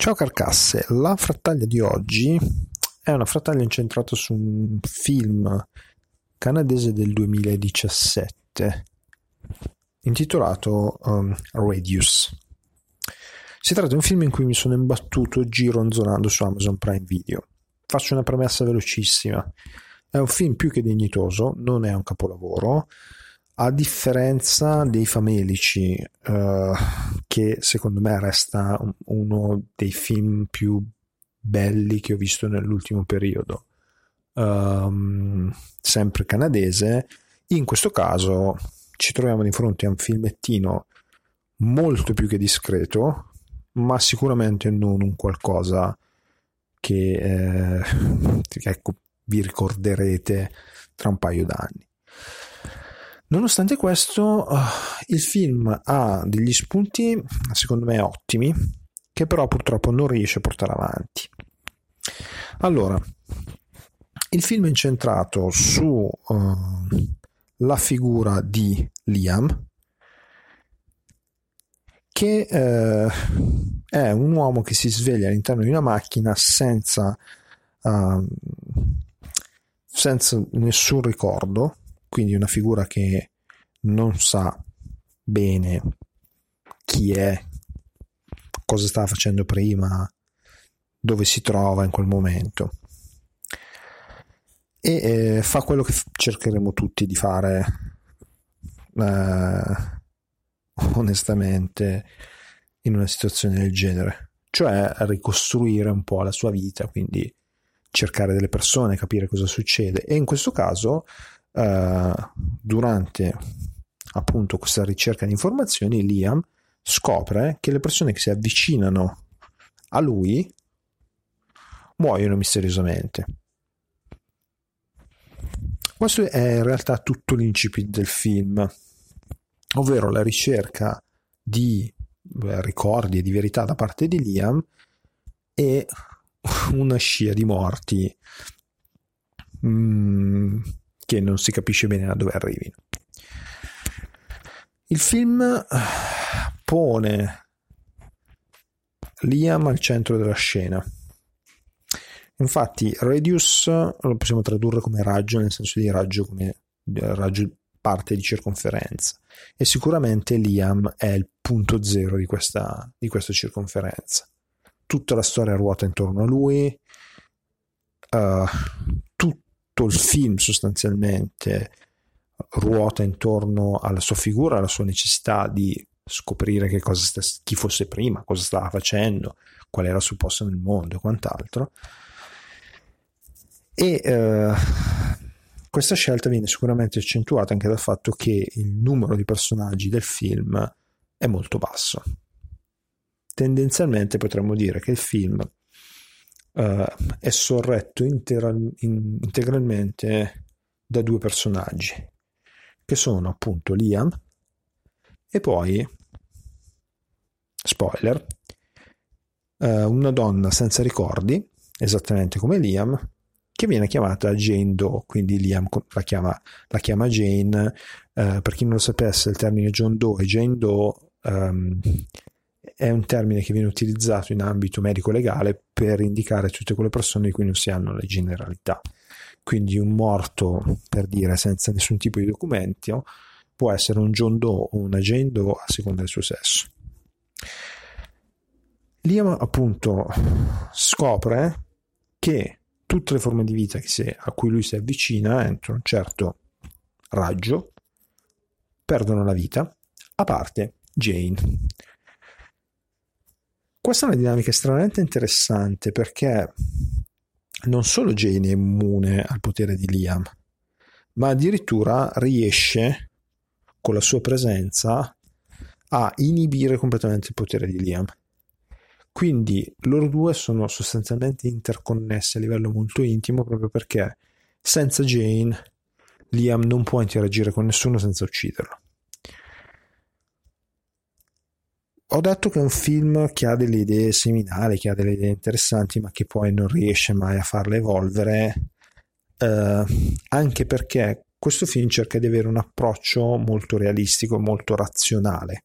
Ciao carcasse, la frattaglia di oggi è una frattaglia incentrata su un film canadese del 2017 intitolato um, Radius. Si tratta di un film in cui mi sono imbattuto gironzolando su Amazon Prime Video. Faccio una premessa velocissima. È un film più che dignitoso, non è un capolavoro, a differenza dei Famelici, uh, che secondo me resta uno dei film più belli che ho visto nell'ultimo periodo, um, sempre canadese, in questo caso ci troviamo di fronte a un filmettino molto più che discreto, ma sicuramente non un qualcosa che eh, ecco, vi ricorderete tra un paio d'anni. Nonostante questo, uh, il film ha degli spunti, secondo me, ottimi, che però purtroppo non riesce a portare avanti. Allora, il film è incentrato sulla uh, figura di Liam, che uh, è un uomo che si sveglia all'interno di una macchina senza, uh, senza nessun ricordo quindi una figura che non sa bene chi è, cosa stava facendo prima, dove si trova in quel momento. E eh, fa quello che cercheremo tutti di fare eh, onestamente in una situazione del genere, cioè ricostruire un po' la sua vita, quindi cercare delle persone, capire cosa succede e in questo caso eh, durante appunto questa ricerca di informazioni, Liam scopre che le persone che si avvicinano a lui muoiono misteriosamente. Questo è in realtà tutto l'incipit del film, ovvero la ricerca di ricordi e di verità da parte di Liam e una scia di morti mm, che non si capisce bene da dove arrivino. Il film eh, pone Liam al centro della scena. Infatti, radius lo possiamo tradurre come raggio, nel senso di raggio come eh, raggio parte di circonferenza. E sicuramente Liam è il punto zero di questa, di questa circonferenza. Tutta la storia ruota intorno a lui, uh, tutto il film sostanzialmente ruota intorno alla sua figura, alla sua necessità di scoprire che cosa sta, chi fosse prima, cosa stava facendo, qual era il suo posto nel mondo e quant'altro. E eh, questa scelta viene sicuramente accentuata anche dal fatto che il numero di personaggi del film è molto basso. Tendenzialmente potremmo dire che il film uh, è sorretto integral- in- integralmente da due personaggi, che sono appunto Liam e poi, spoiler, uh, una donna senza ricordi, esattamente come Liam, che viene chiamata Jane Doe, quindi Liam la chiama, la chiama Jane, uh, per chi non lo sapesse il termine John Doe e Jane Doe um, è un termine che viene utilizzato in ambito medico-legale per indicare tutte quelle persone di cui non si hanno le generalità. Quindi un morto, per dire, senza nessun tipo di documento, può essere un John Doe o una Jane Doe a seconda del suo sesso. Liam appunto scopre che tutte le forme di vita a cui lui si avvicina entro un certo raggio perdono la vita, a parte Jane. Questa è una dinamica estremamente interessante perché non solo Jane è immune al potere di Liam, ma addirittura riesce con la sua presenza a inibire completamente il potere di Liam. Quindi loro due sono sostanzialmente interconnessi a livello molto intimo proprio perché senza Jane Liam non può interagire con nessuno senza ucciderlo. Ho detto che è un film che ha delle idee seminali, che ha delle idee interessanti, ma che poi non riesce mai a farle evolvere, eh, anche perché questo film cerca di avere un approccio molto realistico, molto razionale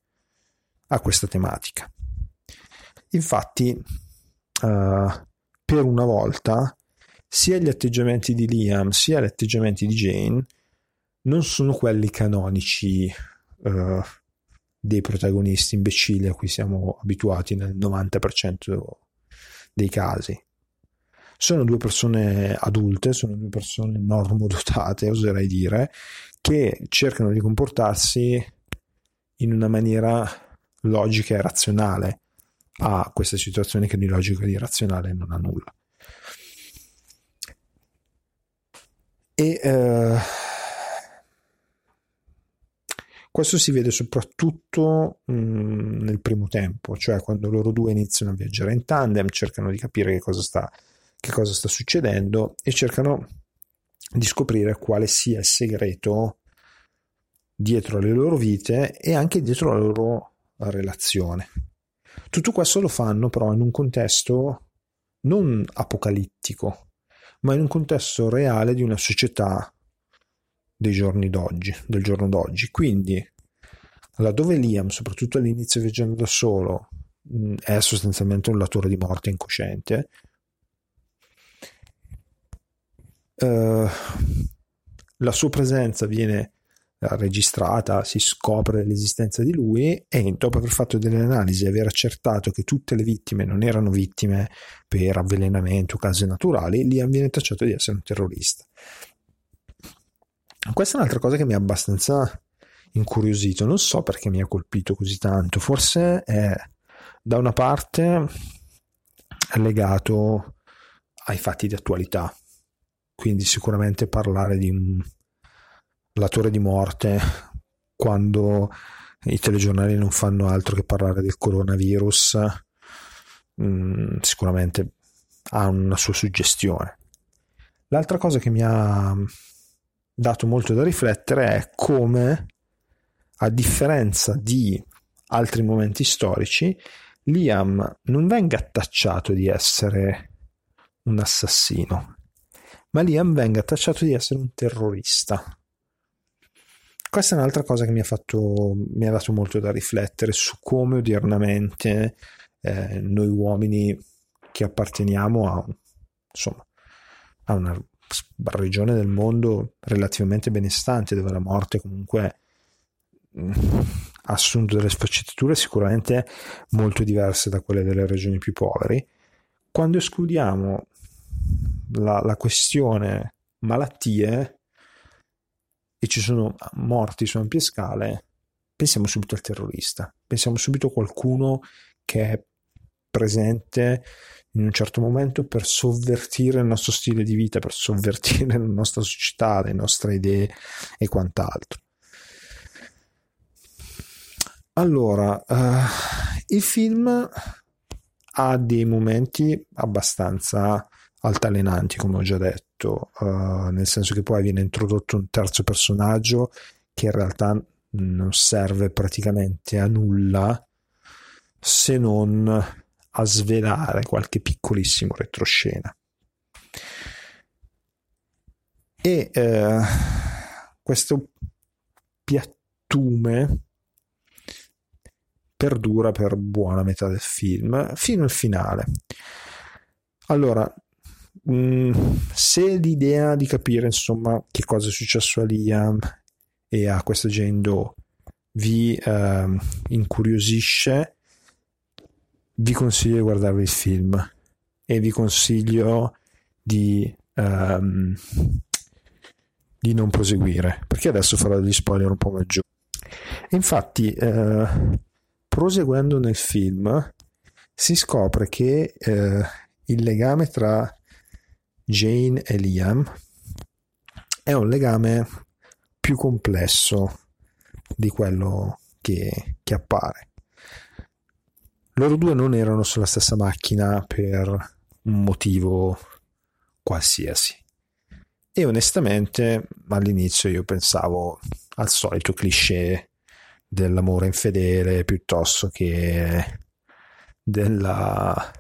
a questa tematica. Infatti, uh, per una volta, sia gli atteggiamenti di Liam sia gli atteggiamenti di Jane non sono quelli canonici uh, dei protagonisti imbecilli a cui siamo abituati nel 90% dei casi. Sono due persone adulte, sono due persone normodotate, oserei dire, che cercano di comportarsi in una maniera logica e razionale a questa situazione che di logica e di razionale non ha nulla. E eh, questo si vede soprattutto mh, nel primo tempo, cioè quando loro due iniziano a viaggiare in tandem, cercano di capire che cosa sta, che cosa sta succedendo e cercano di scoprire quale sia il segreto dietro le loro vite e anche dietro la loro relazione. Tutto questo lo fanno però in un contesto non apocalittico, ma in un contesto reale di una società dei giorni d'oggi, del giorno d'oggi. Quindi, laddove Liam, soprattutto all'inizio viaggiando da solo, è sostanzialmente un latore di morte incosciente, eh, la sua presenza viene registrata, si scopre l'esistenza di lui e dopo aver fatto delle analisi e aver accertato che tutte le vittime non erano vittime per avvelenamento o cause naturali, Liam viene tacciato di essere un terrorista. Questa è un'altra cosa che mi ha abbastanza incuriosito, non so perché mi ha colpito così tanto, forse è da una parte legato ai fatti di attualità, quindi sicuramente parlare di un l'attore di morte quando i telegiornali non fanno altro che parlare del coronavirus mm, sicuramente ha una sua suggestione. L'altra cosa che mi ha dato molto da riflettere è come a differenza di altri momenti storici Liam non venga tacciato di essere un assassino ma Liam venga tacciato di essere un terrorista. Questa è un'altra cosa che mi ha, fatto, mi ha dato molto da riflettere su come odiernamente eh, noi uomini che apparteniamo a, insomma, a una regione del mondo relativamente benestante dove la morte comunque mm, ha assunto delle sfaccettature sicuramente molto diverse da quelle delle regioni più poveri quando escludiamo la, la questione malattie e ci sono morti su ampie scale, pensiamo subito al terrorista, pensiamo subito a qualcuno che è presente in un certo momento per sovvertire il nostro stile di vita, per sovvertire la nostra società, le nostre idee e quant'altro. Allora, uh, il film ha dei momenti abbastanza altalenanti, come ho già detto, uh, nel senso che poi viene introdotto un terzo personaggio che in realtà non serve praticamente a nulla se non a svelare qualche piccolissimo retroscena. E eh, questo piattume perdura per buona metà del film fino al finale. Allora, Mm, se l'idea di capire insomma che cosa è successo a Liam e a questa Jane vi eh, incuriosisce vi consiglio di guardare il film e vi consiglio di, um, di non proseguire perché adesso farò degli spoiler un po' maggiori infatti eh, proseguendo nel film si scopre che eh, il legame tra Jane e Liam è un legame più complesso di quello che, che appare. Loro due non erano sulla stessa macchina per un motivo qualsiasi. E onestamente all'inizio io pensavo al solito cliché dell'amore infedele piuttosto che della,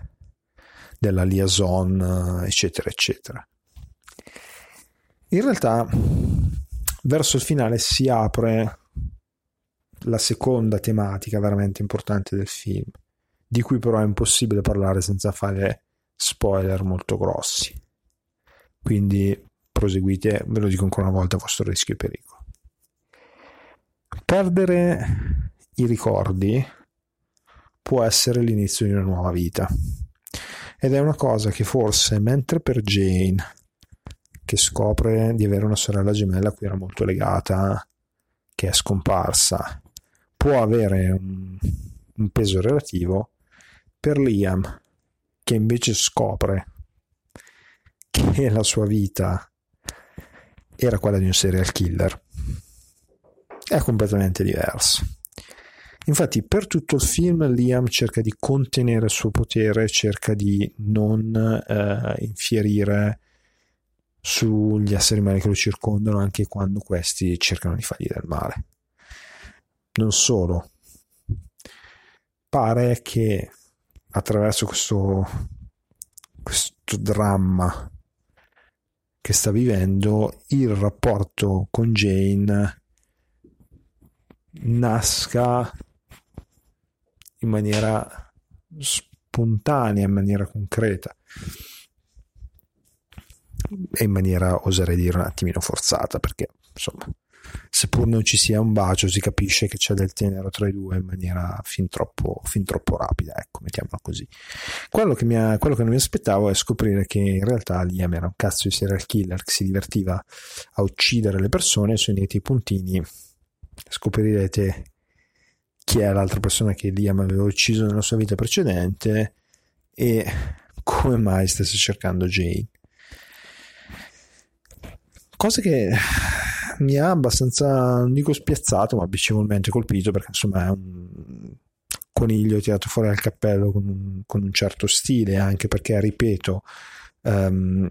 della liaison, eccetera, eccetera. In realtà, verso il finale si apre la seconda tematica veramente importante del film, di cui però è impossibile parlare senza fare spoiler molto grossi. Quindi proseguite, ve lo dico ancora una volta a vostro rischio e pericolo. Perdere i ricordi può essere l'inizio di una nuova vita. Ed è una cosa che forse mentre per Jane, che scopre di avere una sorella gemella a cui era molto legata, che è scomparsa, può avere un, un peso relativo, per Liam, che invece scopre che la sua vita era quella di un serial killer, è completamente diverso. Infatti, per tutto il film, Liam cerca di contenere il suo potere, cerca di non eh, infierire sugli esseri umani che lo circondano, anche quando questi cercano di fargli del male. Non solo, pare che attraverso questo, questo dramma che sta vivendo, il rapporto con Jane nasca in maniera spontanea, in maniera concreta. E in maniera, oserei dire, un attimino forzata, perché insomma, seppur non ci sia un bacio, si capisce che c'è del tenero tra i due in maniera fin troppo, fin troppo rapida, ecco, mettiamola così. Quello che, ha, quello che, non mi aspettavo è scoprire che in realtà Liam era un cazzo di serial killer che si divertiva a uccidere le persone sui i puntini scoprirete chi è l'altra persona che Liam aveva ucciso nella sua vita precedente e come mai stesse cercando Jane. Cosa che mi ha abbastanza, non dico spiazzato, ma piacevolmente colpito perché insomma è un coniglio tirato fuori dal cappello con un, con un certo stile, anche perché, ripeto, um,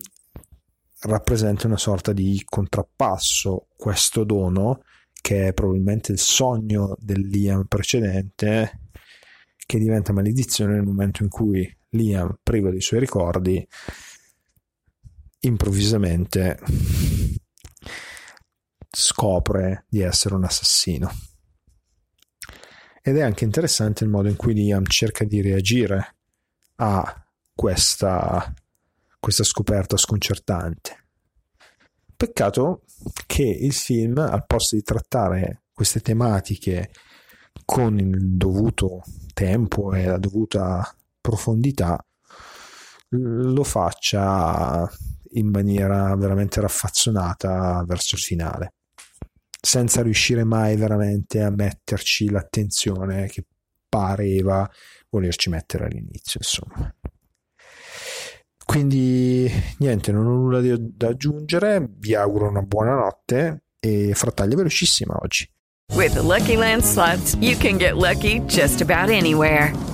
rappresenta una sorta di contrappasso. Questo dono che è probabilmente il sogno del Liam precedente, che diventa maledizione nel momento in cui Liam, privo dei suoi ricordi, improvvisamente scopre di essere un assassino. Ed è anche interessante il modo in cui Liam cerca di reagire a questa, questa scoperta sconcertante. Peccato che il film, al posto di trattare queste tematiche con il dovuto tempo e la dovuta profondità, lo faccia in maniera veramente raffazzonata verso il finale, senza riuscire mai veramente a metterci l'attenzione che pareva volerci mettere all'inizio, insomma. Quindi niente, non ho nulla da aggiungere, vi auguro una buona notte e frattaglia velocissima oggi. With the Lucky Land slots, you can get lucky just about anywhere.